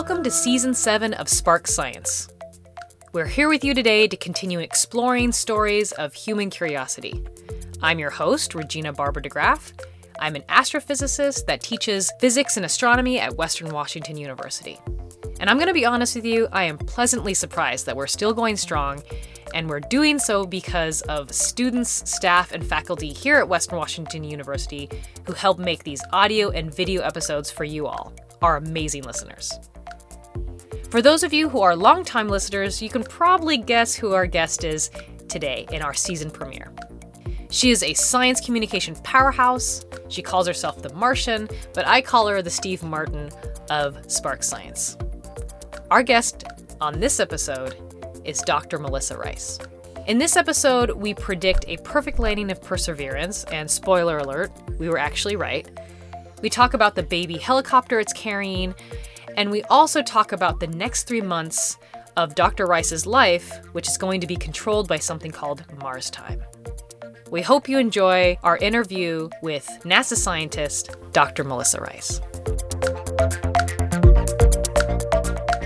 Welcome to Season 7 of Spark Science. We're here with you today to continue exploring stories of human curiosity. I'm your host, Regina Barber DeGraaff. I'm an astrophysicist that teaches physics and astronomy at Western Washington University. And I'm going to be honest with you, I am pleasantly surprised that we're still going strong, and we're doing so because of students, staff, and faculty here at Western Washington University who help make these audio and video episodes for you all, our amazing listeners. For those of you who are longtime listeners, you can probably guess who our guest is today in our season premiere. She is a science communication powerhouse. She calls herself the Martian, but I call her the Steve Martin of Spark Science. Our guest on this episode is Dr. Melissa Rice. In this episode, we predict a perfect landing of Perseverance, and spoiler alert, we were actually right. We talk about the baby helicopter it's carrying, and we also talk about the next three months of Dr. Rice's life, which is going to be controlled by something called Mars time. We hope you enjoy our interview with NASA scientist Dr. Melissa Rice.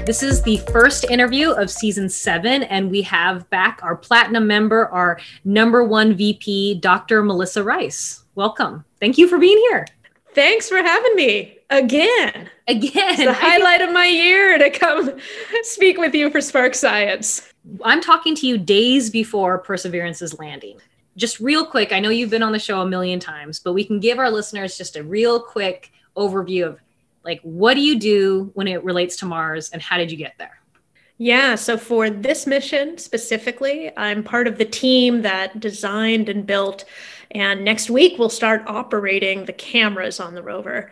This is the first interview of season seven, and we have back our platinum member, our number one VP, Dr. Melissa Rice. Welcome. Thank you for being here. Thanks for having me again. Again. It's the highlight of my year to come speak with you for Spark Science. I'm talking to you days before Perseverance's landing. Just real quick, I know you've been on the show a million times, but we can give our listeners just a real quick overview of like, what do you do when it relates to Mars and how did you get there? Yeah, so for this mission specifically, I'm part of the team that designed and built. And next week, we'll start operating the cameras on the rover.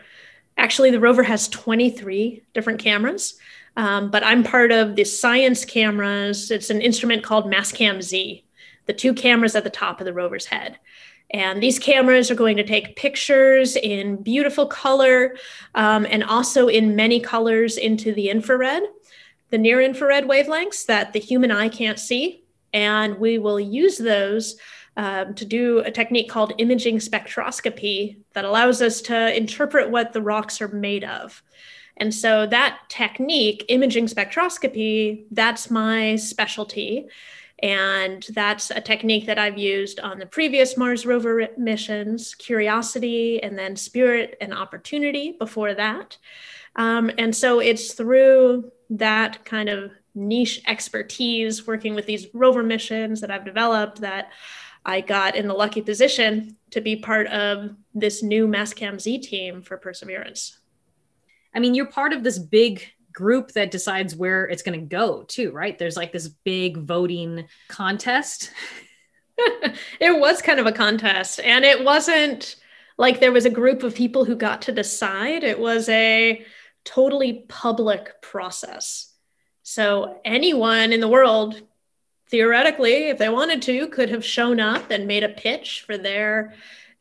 Actually, the rover has 23 different cameras, um, but I'm part of the science cameras. It's an instrument called Mastcam Z, the two cameras at the top of the rover's head. And these cameras are going to take pictures in beautiful color um, and also in many colors into the infrared, the near infrared wavelengths that the human eye can't see. And we will use those um, to do a technique called imaging spectroscopy that allows us to interpret what the rocks are made of. And so that technique, imaging spectroscopy, that's my specialty. And that's a technique that I've used on the previous Mars rover missions, Curiosity, and then Spirit and Opportunity before that. Um, and so it's through that kind of niche expertise working with these rover missions that I've developed that I got in the lucky position to be part of this new Mastcam Z team for Perseverance. I mean, you're part of this big group that decides where it's going to go too right? There's like this big voting contest. It was kind of a contest and it wasn't like there was a group of people who got to decide. It was a totally public process. So anyone in the world theoretically if they wanted to could have shown up and made a pitch for their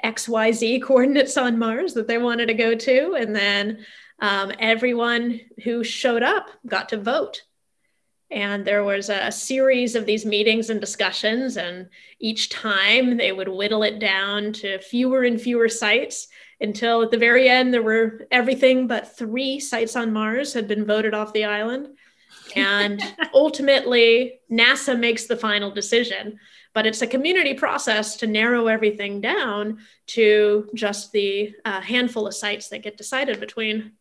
xyz coordinates on mars that they wanted to go to and then um, everyone who showed up got to vote. And there was a series of these meetings and discussions, and each time they would whittle it down to fewer and fewer sites until at the very end there were everything but three sites on Mars had been voted off the island. And ultimately, NASA makes the final decision. But it's a community process to narrow everything down to just the uh, handful of sites that get decided between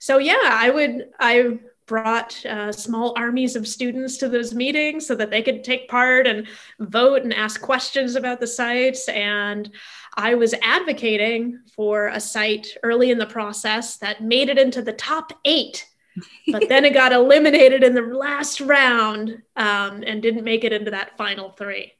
so yeah, I would I brought uh, small armies of students to those meetings so that they could take part and vote and ask questions about the sites. And I was advocating for a site early in the process that made it into the top eight, but then it got eliminated in the last round um, and didn't make it into that final three.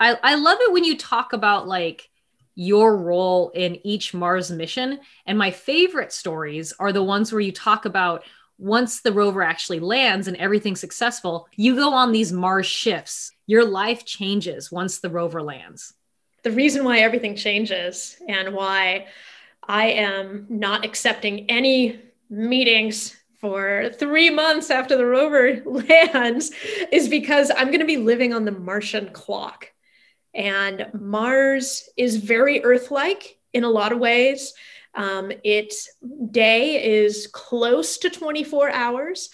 I, I love it when you talk about like your role in each Mars mission. And my favorite stories are the ones where you talk about once the rover actually lands and everything's successful, you go on these Mars shifts. Your life changes once the rover lands. The reason why everything changes and why I am not accepting any meetings for three months after the rover lands is because I'm going to be living on the Martian clock. And Mars is very Earth like in a lot of ways. Um, its day is close to 24 hours,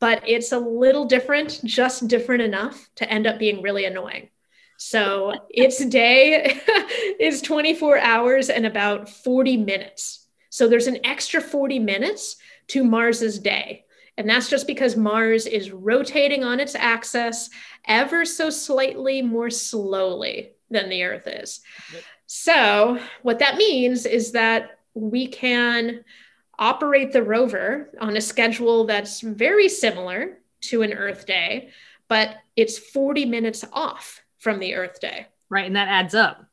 but it's a little different, just different enough to end up being really annoying. So its day is 24 hours and about 40 minutes. So there's an extra 40 minutes to Mars's day. And that's just because Mars is rotating on its axis ever so slightly more slowly than the Earth is. So, what that means is that we can operate the rover on a schedule that's very similar to an Earth day, but it's 40 minutes off from the Earth day. Right. And that adds up.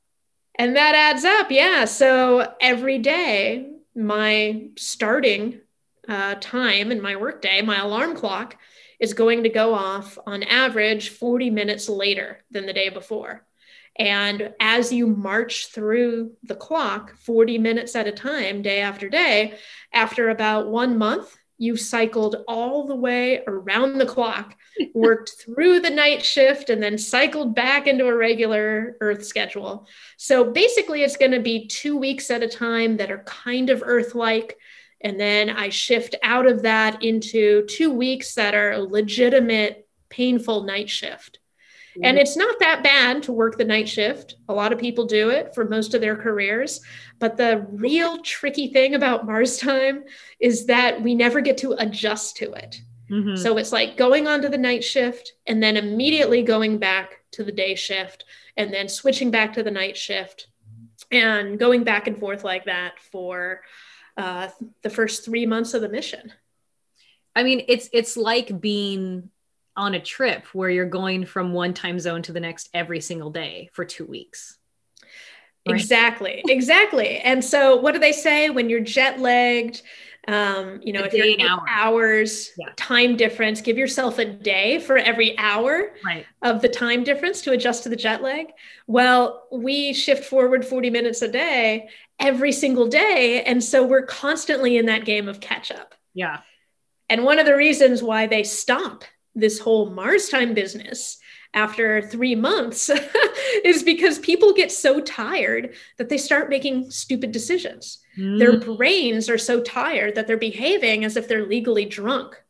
And that adds up. Yeah. So every day, my starting uh, time in my workday, my alarm clock is going to go off on average 40 minutes later than the day before. And as you march through the clock 40 minutes at a time, day after day, after about one month, you've cycled all the way around the clock, worked through the night shift, and then cycled back into a regular Earth schedule. So basically, it's going to be two weeks at a time that are kind of Earth like. And then I shift out of that into two weeks that are a legitimate, painful night shift. And it's not that bad to work the night shift. A lot of people do it for most of their careers. But the real tricky thing about Mars time is that we never get to adjust to it. Mm-hmm. So it's like going on to the night shift and then immediately going back to the day shift and then switching back to the night shift and going back and forth like that for uh, the first three months of the mission. I mean, it's it's like being on a trip where you're going from one time zone to the next every single day for two weeks. Right? Exactly, exactly. And so, what do they say when you're jet lagged? Um, you know, a if you're eight hour. hours yeah. time difference, give yourself a day for every hour right. of the time difference to adjust to the jet lag. Well, we shift forward 40 minutes a day every single day. And so we're constantly in that game of catch up. Yeah. And one of the reasons why they stop this whole Mars time business after three months is because people get so tired that they start making stupid decisions. Mm. Their brains are so tired that they're behaving as if they're legally drunk.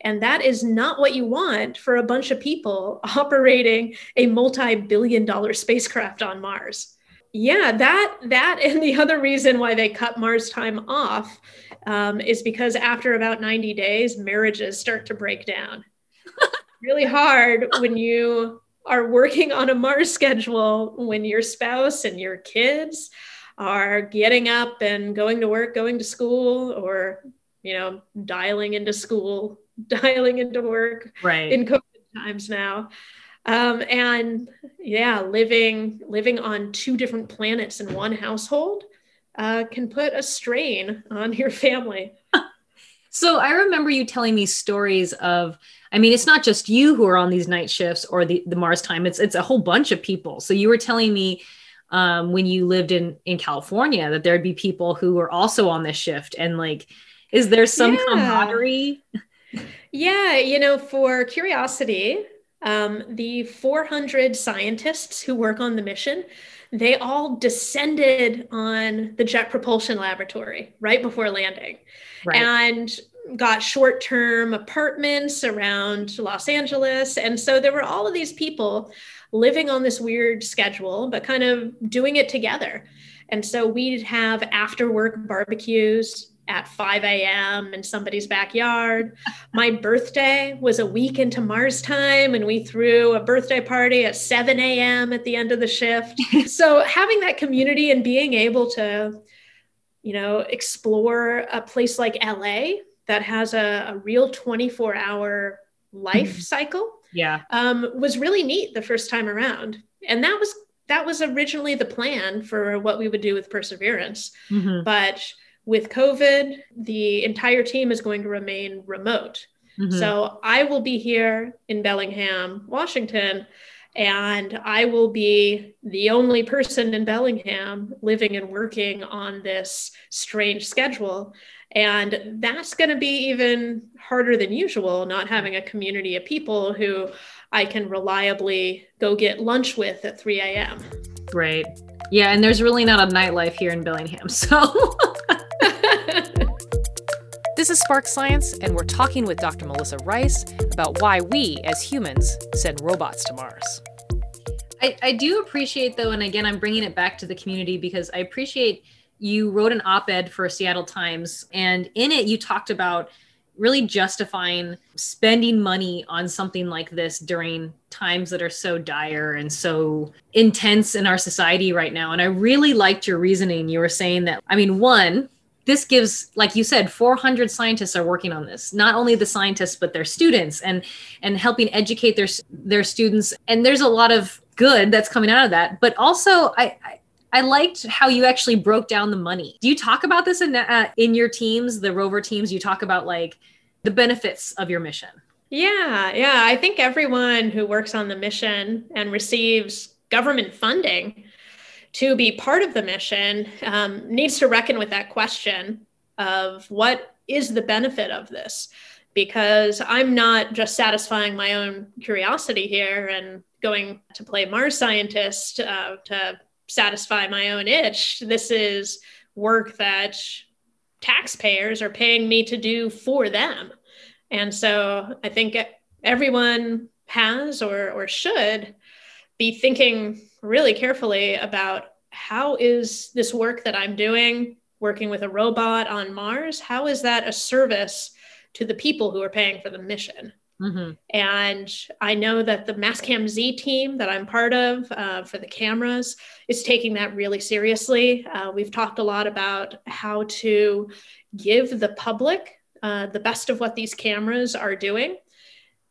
And that is not what you want for a bunch of people operating a multi billion dollar spacecraft on Mars. Yeah, that that and the other reason why they cut Mars time off um, is because after about 90 days, marriages start to break down really hard when you are working on a Mars schedule when your spouse and your kids are getting up and going to work, going to school, or you know, dialing into school, dialing into work right. in COVID times now. Um, and yeah, living living on two different planets in one household uh, can put a strain on your family. so I remember you telling me stories of I mean, it's not just you who are on these night shifts or the, the Mars time. It's it's a whole bunch of people. So you were telling me um, when you lived in in California that there'd be people who were also on this shift, and like, is there some yeah. camaraderie? Yeah, you know, for curiosity, um, the 400 scientists who work on the mission, they all descended on the Jet Propulsion Laboratory right before landing. Right. And got short term apartments around Los Angeles. And so there were all of these people living on this weird schedule, but kind of doing it together. And so we'd have after work barbecues at 5 a.m. in somebody's backyard. My birthday was a week into Mars time, and we threw a birthday party at 7 a.m. at the end of the shift. so having that community and being able to, you know, explore a place like LA that has a, a real 24 hour life mm-hmm. cycle yeah um, was really neat the first time around and that was that was originally the plan for what we would do with perseverance mm-hmm. but with covid the entire team is going to remain remote mm-hmm. so i will be here in bellingham washington and I will be the only person in Bellingham living and working on this strange schedule. And that's going to be even harder than usual, not having a community of people who I can reliably go get lunch with at 3 a.m. Right. Yeah. And there's really not a nightlife here in Bellingham. So. This is Spark Science, and we're talking with Dr. Melissa Rice about why we, as humans, send robots to Mars. I, I do appreciate, though, and again, I'm bringing it back to the community because I appreciate you wrote an op ed for Seattle Times, and in it, you talked about really justifying spending money on something like this during times that are so dire and so intense in our society right now. And I really liked your reasoning. You were saying that, I mean, one, this gives like you said 400 scientists are working on this not only the scientists but their students and and helping educate their their students and there's a lot of good that's coming out of that but also i, I I liked how you actually broke down the money. Do you talk about this in uh, in your teams, the rover teams? You talk about like the benefits of your mission. Yeah, yeah. I think everyone who works on the mission and receives government funding to be part of the mission um, needs to reckon with that question of what is the benefit of this because I'm not just satisfying my own curiosity here and going to play Mars scientist uh, to satisfy my own itch. This is work that taxpayers are paying me to do for them. And so I think everyone has or, or should be thinking really carefully about how is this work that I'm doing, working with a robot on Mars, how is that a service to the people who are paying for the mission? Mm-hmm. And I know that the Mastcam Z team that I'm part of uh, for the cameras is taking that really seriously. Uh, we've talked a lot about how to give the public uh, the best of what these cameras are doing.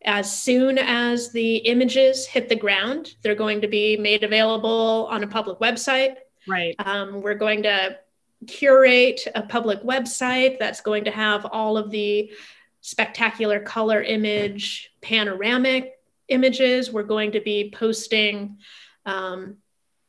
As soon as the images hit the ground, they're going to be made available on a public website. Right. Um, we're going to curate a public website that's going to have all of the spectacular color image, panoramic images. We're going to be posting um,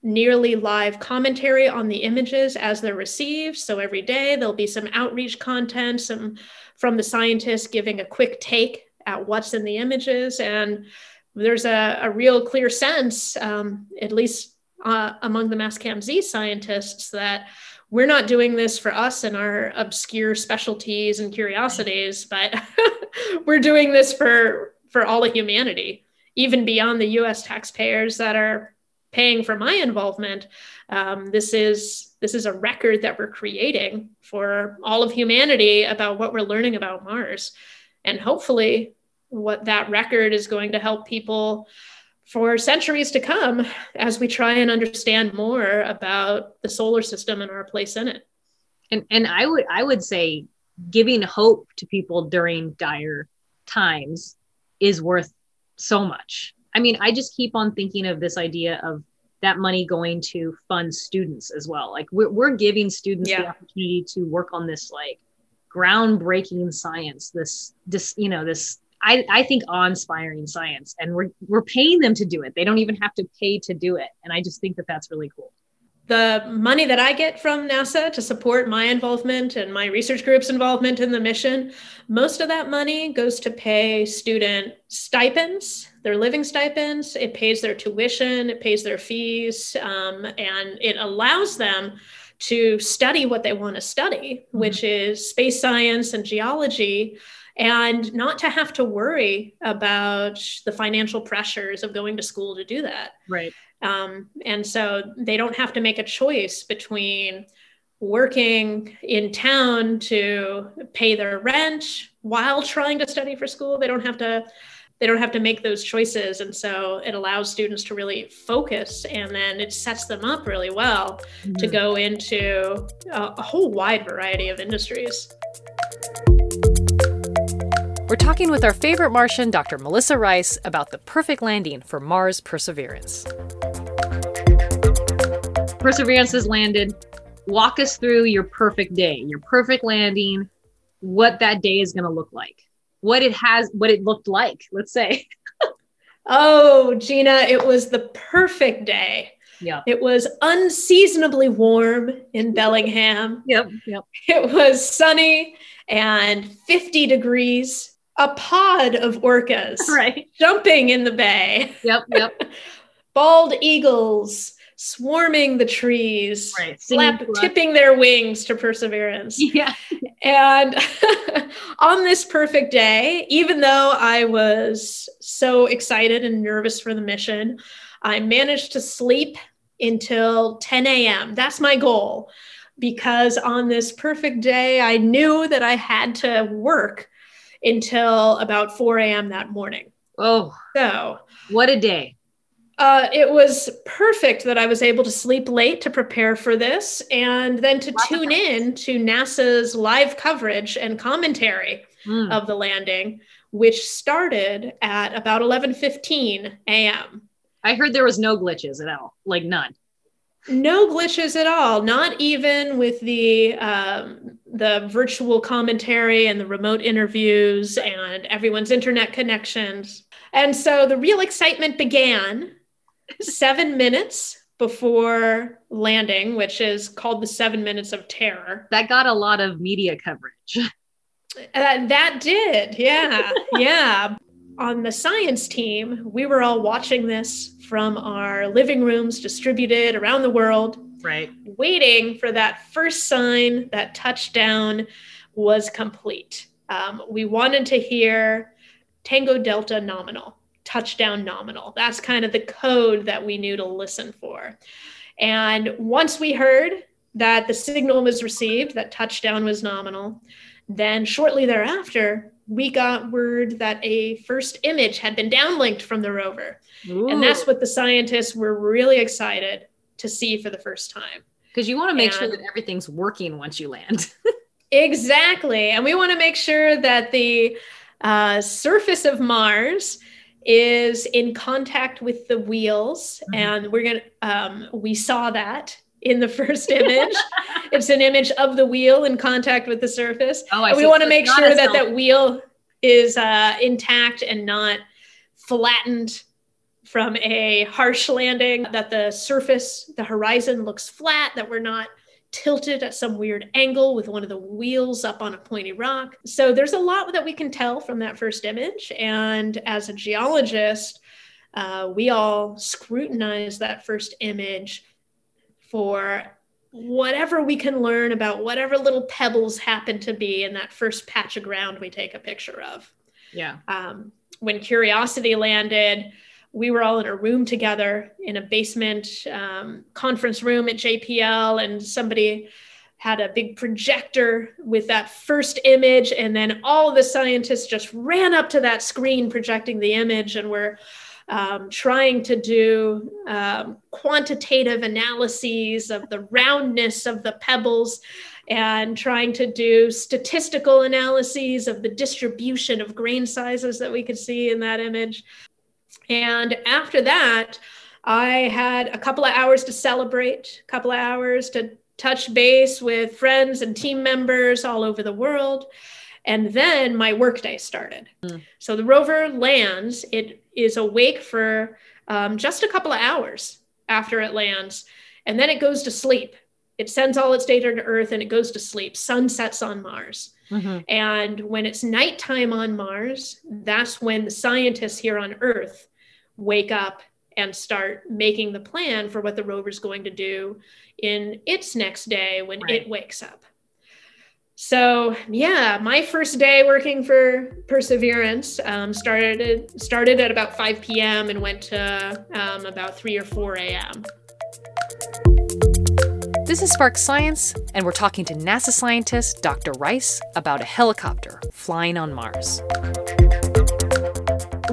nearly live commentary on the images as they're received. So every day there'll be some outreach content, some from the scientists giving a quick take at what's in the images. And there's a, a real clear sense, um, at least uh, among the Mastcam Z scientists, that we're not doing this for us and our obscure specialties and curiosities, but we're doing this for for all of humanity, even beyond the U.S. taxpayers that are paying for my involvement. Um, this is this is a record that we're creating for all of humanity about what we're learning about Mars, and hopefully, what that record is going to help people for centuries to come as we try and understand more about the solar system and our place in it. And and I would I would say giving hope to people during dire times is worth so much. I mean, I just keep on thinking of this idea of that money going to fund students as well. Like we're, we're giving students yeah. the opportunity to work on this like groundbreaking science, this, this, you know, this I, I think awe-inspiring science and we're, we're paying them to do it. They don't even have to pay to do it. And i just think that that's really cool. The money that i get from nasa to support my involvement and my research group's involvement in the mission most of that money goes to pay student stipends. Their living stipends. It pays their tuition. It pays their fees. Um, and it allows them to study what they want to study mm-hmm. which is space science and geology and not to have to worry about the financial pressures of going to school to do that. Right. Um, and so they don't have to make a choice between working in town to pay their rent while trying to study for school. They don't have to they don't have to make those choices and so it allows students to really focus and then it sets them up really well mm-hmm. to go into a, a whole wide variety of industries we're talking with our favorite Martian, Dr. Melissa Rice, about the perfect landing for Mars Perseverance. Perseverance has landed. Walk us through your perfect day, your perfect landing, what that day is going to look like, what it has, what it looked like, let's say. oh, Gina, it was the perfect day. Yeah. It was unseasonably warm in Bellingham. Yep. Yep. It was sunny and 50 degrees a pod of orcas right jumping in the bay yep yep bald eagles swarming the trees, Right. flap, Singing to us. tipping their wings to perseverance. Yeah. And on this perfect day, even though I was so excited and nervous for the mission, I managed to sleep until 10 a.m. That's my goal because on this perfect day, I knew that I had to work until about 4 a.m. that morning. Oh, So what a day. uh, it was perfect that I was able to sleep late to prepare for this and then to of tune in to NASA's live coverage and commentary Mm. of the landing, which started at about 11:15 a.m. I heard there was no glitches at all, like none. No glitches at all, not even with the um, the virtual commentary and the remote interviews and everyone's internet connections. And so the real excitement began seven minutes before landing, which is called the seven minutes of terror. That got a lot of media coverage. Uh, that did, yeah, yeah. On the science team, we were all watching this from our living rooms distributed around the world. Right. waiting for that first sign that touchdown was complete. Um, we wanted to hear Tango Delta nominal, touchdown nominal. That's kind of the code that we knew to listen for. And once we heard that the signal was received, that touchdown was nominal, then shortly thereafter, we got word that a first image had been downlinked from the rover. And that's what the scientists were really excited to see for the first time. because you want to make sure that everything's working once you land. Exactly. And we want to make sure that the uh, surface of Mars is in contact with the wheels. Mhm. And we're going to, um, we saw that in the first image. it's an image of the wheel in contact with the surface. oh, I And we see. want to So make sure that that wheel is uh, intact and not flattened from a harsh landing, that the surface, the horizon looks flat, that we're not tilted at some weird angle with one of the wheels up on a pointy rock. So there's a lot that we can tell from that first image. And as a geologist, uh, we all scrutinize that first image for whatever we can learn about whatever little pebbles happen to be in that first patch of ground we take a picture of. yeah. Um, when Curiosity landed, we were all in a room together in a basement um, conference room at JPL, and somebody had a big projector with that first image, and then all the scientists just ran up to that screen projecting the image, and were um, trying to do um, quantitative analyses of the roundness of the pebbles and trying to do statistical analyses of the distribution of grain sizes that we could see in that image. And after that, I had a couple of hours to celebrate, a couple of hours to touch base with friends and team members all over the world. And then my workday started. Mm. So the rover lands, it is awake for um, just a couple of hours after it lands, and then it goes to sleep. It sends all its data to Earth and it goes to sleep. Sun sets on Mars. Mhm. And when it's nighttime on Mars, that's when the scientists here on Earth wake up and start making the plan for what the rover's going to do in its next day when Right. it wakes up. So yeah, my first day working for Perseverance um, started started at about 5 p.m. and went to um, about 3 or 4 a.m. This is Spark Science, and we're talking to NASA scientist Dr. Rice about a helicopter flying on Mars.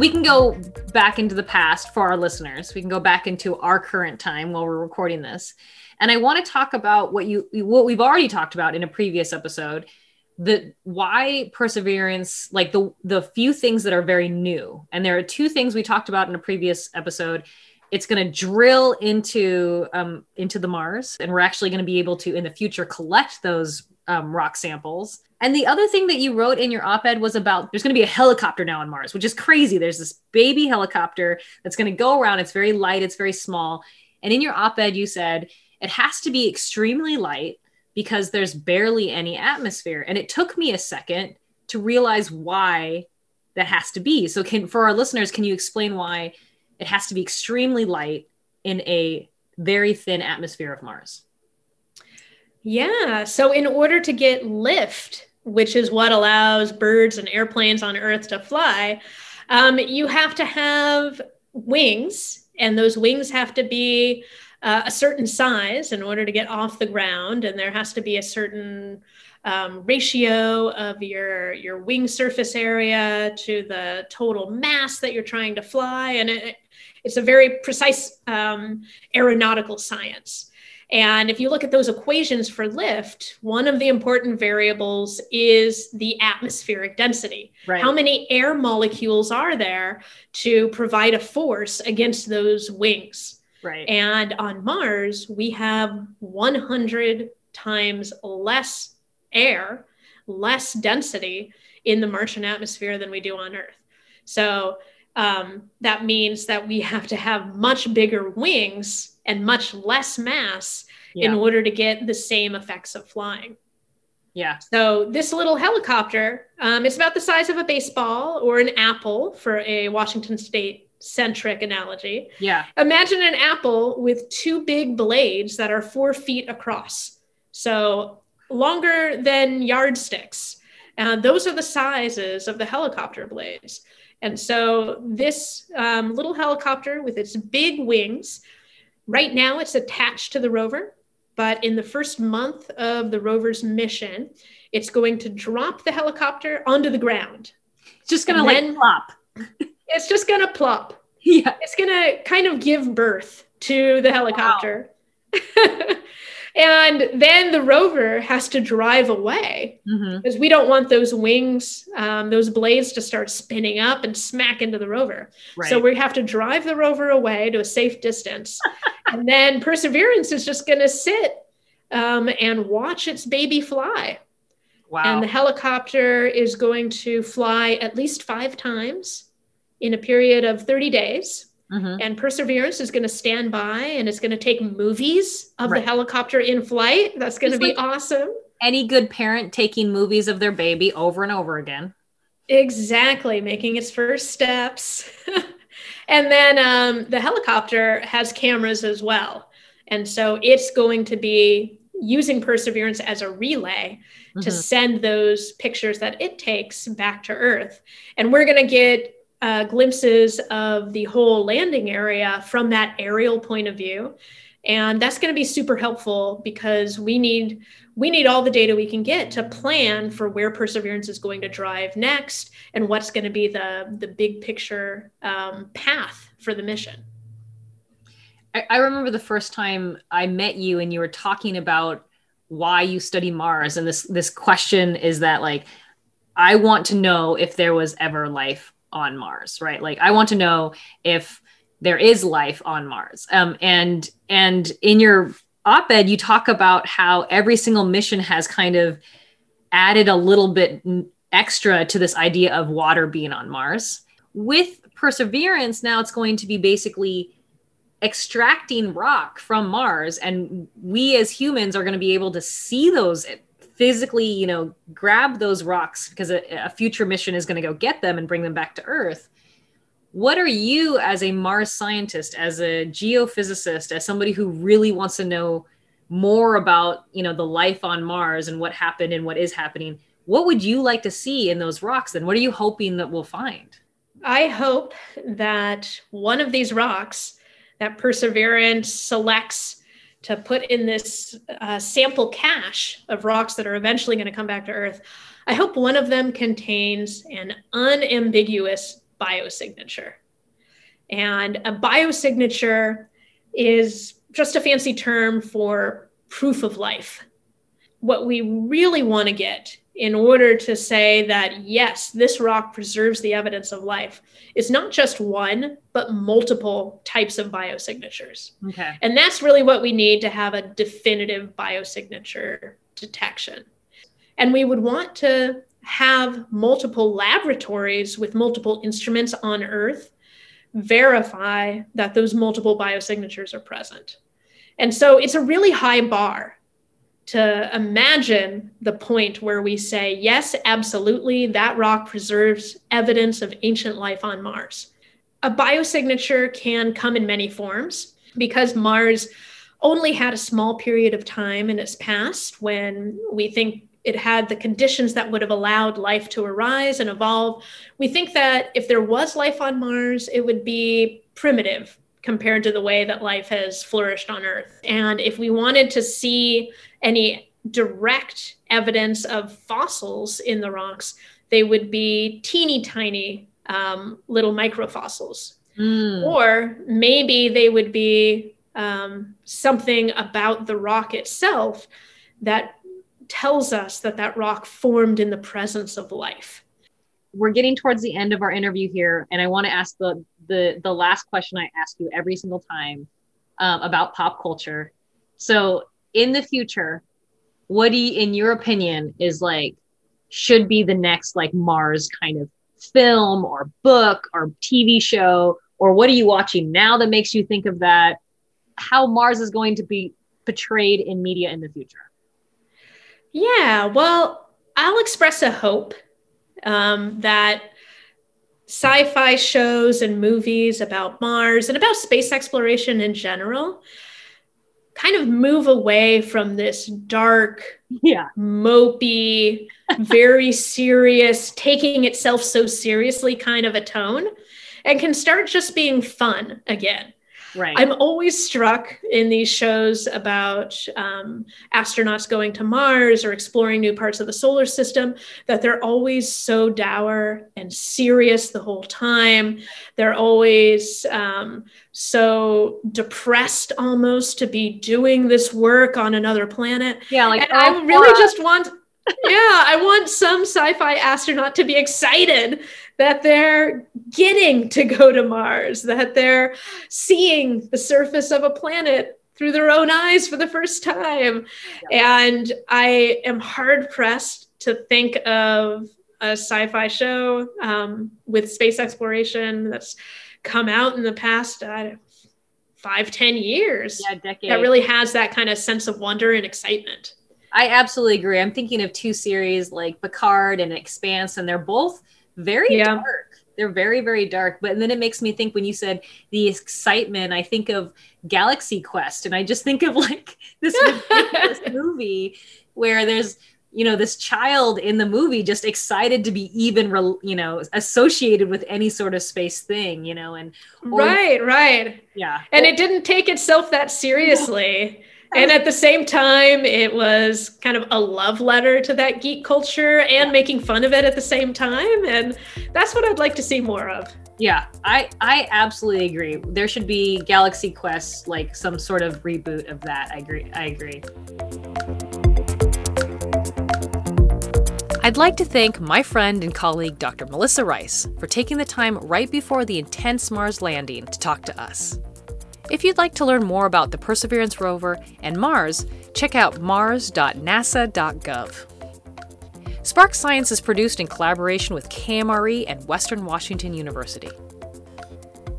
We can go back into the past for our listeners. We can go back into our current time while we're recording this. And I want to talk about what you what we've already talked about in a previous episode, the why perseverance, like the the few things that are very new. And there are two things we talked about in a previous episode. It's going to drill into um, into the Mars, and we're actually going to be able to in the future collect those um, rock samples. And the other thing that you wrote in your op ed was about there's going to be a helicopter now on Mars, which is crazy. There's this baby helicopter that's going to go around. It's very light, it's very small. And in your op ed, you said it has to be extremely light because there's barely any atmosphere. And it took me a second to realize why that has to be. So, can for our listeners, can you explain why it has to be extremely light in a very thin atmosphere of Mars? Yeah. So, in order to get lift, which is what allows birds and airplanes on Earth to fly, um, you have to have wings, and those wings have to be uh, a certain size in order to get off the ground, and there has to be a certain um, ratio of your your wing surface area to the total mass that you're trying to fly, and it, it's a very precise um, aeronautical science. And if you look at those equations for lift, one of the important variables is the atmospheric density. Right. How many air molecules are there to provide a force against those wings? Right. And on Mars, we have 100 times less air, less density in the Martian atmosphere than we do on Earth. So um, that means that we have to have much bigger wings and much less mass yeah. in order to get the same effects of flying. Yeah. So this little helicopter, um, it's about the size of a baseball or an apple for a Washington State centric analogy. Yeah. Imagine an apple with two big blades that are four feet across. So longer than yardsticks. And those are the sizes of the helicopter blades. And so this um, little helicopter with its big wings, right now it's attached to the rover, but in the first month of the rover's mission, it's going to drop the helicopter onto the ground. It's just going to like plop. it's just going to plop. Yeah. It's going to kind of give birth to the helicopter. Wow. and then the rover has to drive away mm-hmm. because we don't want those wings um, those blades to start spinning up and smack into the rover right. so we have to drive the rover away to a safe distance and then perseverance is just going to sit um, and watch its baby fly wow. and the helicopter is going to fly at least five times in a period of 30 days Mm-hmm. And Perseverance is going to stand by and it's going to take movies of right. the helicopter in flight. That's going to be like awesome. Any good parent taking movies of their baby over and over again. Exactly, making its first steps. and then um, the helicopter has cameras as well. And so it's going to be using Perseverance as a relay mm-hmm. to send those pictures that it takes back to Earth. And we're going to get uh, glimpses of the whole landing area from that aerial point of view. And that's going to be super helpful because we need we need all the data we can get to plan for where perseverance is going to drive next and what's going to be the the big picture um, path for the mission. I, I remember the first time i met you and you were talking about why you study mars and this this question is that like i want to know if there was ever life on Mars, right? Like I want to know if there is life on Mars. Um, and and in your op-ed, you talk about how every single mission has kind of added a little bit extra to this idea of water being on Mars. With Perseverance, now it's going to be basically extracting rock from Mars, and we as humans are going to be able to see those physically, you know, grab those rocks because a, a future mission is going to go get them and bring them back to Earth. What are you, as a Mars scientist, as a geophysicist, as somebody who really wants to know more about, you know, the life on Mars and what happened and what is happening? What would you like to see in those rocks? Then, what are you hoping that we'll find? I hope that one of these rocks that Perseverance selects to put in this uh, sample cache of rocks that are eventually going to come back to Earth, I hope one of them contains an unambiguous biosignature. And a biosignature is just a fancy term for proof of life. What we really want to get in order to say that, yes, this rock preserves the evidence of life is not just one, but multiple types of biosignatures. Okay. And that's really what we need to have a definitive biosignature detection. And we would want to have multiple laboratories with multiple instruments on Earth verify that those multiple biosignatures are present. And so it's a really high bar to imagine the point where we say, yes, absolutely, that rock preserves evidence of ancient life on Mars. A biosignature can come in many forms. because Mars only had a small period of time in its past when we think it had the conditions that would have allowed life to arise and evolve. We think that if there was life on Mars, it would be primitive compared to the way that life has flourished on Earth. And if we wanted to see any direct evidence of fossils in the rocks, they would be teeny tiny um, little microfossils. Mm. Or maybe they would be um, something about the rock itself that tells us that that rock formed in the presence of life. We're getting towards the end of our interview here, and I want to ask the the the last question I ask you every single time um, about pop culture. So, in the future, what do in your opinion, is like should be the next like Mars kind of film or book or TV show, or what are you watching now that makes you think of that? How Mars is going to be portrayed in media in the future? Yeah, well, I'll express a hope um, that sci fi shows and movies about Mars and about space exploration in general kind of move away from this dark, yeah. mopey, very serious, taking itself so seriously kind of a tone and can start just being fun again. Right. I'm always struck in these shows about um, astronauts going to Mars or exploring new parts of the solar system that they're always so dour and serious the whole time. They're always um, so depressed almost to be doing this work on another planet. Yeah, like and I really just want I want some sci-fi astronaut to be excited that they're getting to go to Mars, that they're seeing the surface of a planet through their own eyes for the first time. Yeah. And I am hard pressed to think of a sci-fi show um, with space exploration that's come out in the past uh, five, ten years. Yeah, decade. That really has that kind of sense of wonder and excitement. I absolutely agree. I'm thinking of two series like Picard and Expanse, and they're both very yeah. dark. They're very, very dark. But then it makes me think when you said the excitement, I think of Galaxy Quest, and I just think of like this movie where there's you know this child in the movie just excited to be even re- you know associated with any sort of space thing you know and or, right right yeah and it didn't take itself that seriously and at the same time, it was kind of a love letter to that geek culture and yeah. making fun of it at the same time. And that's what I'd like to see more of. Yeah, I I absolutely agree. There should be Galaxy Quest, like some sort of reboot of that. I agree. I agree. I'd like to thank my friend and colleague Dr. Melissa Rice for taking the time right before the intense Mars landing to talk to us. If you'd like to learn more about the Perseverance rover and Mars, check out mars.nasa.gov. Spark Science is produced in collaboration with KMRE and Western Washington University.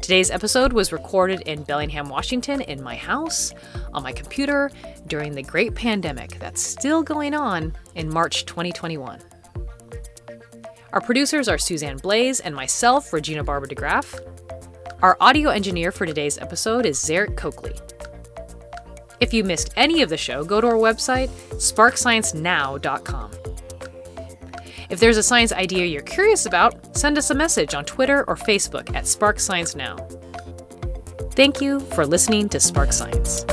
Today's episode was recorded in Bellingham, Washington, in my house, on my computer, during the great pandemic that's still going on in March 2021. Our producers are Suzanne Blaze and myself, Regina Barber DeGraaff. Our audio engineer for today's episode is Zarek Coakley. If you missed any of the show, go to our website, sparksciencenow.com. If there's a science idea you're curious about, send us a message on Twitter or Facebook at Spark Science Now. Thank you for listening to Spark Science.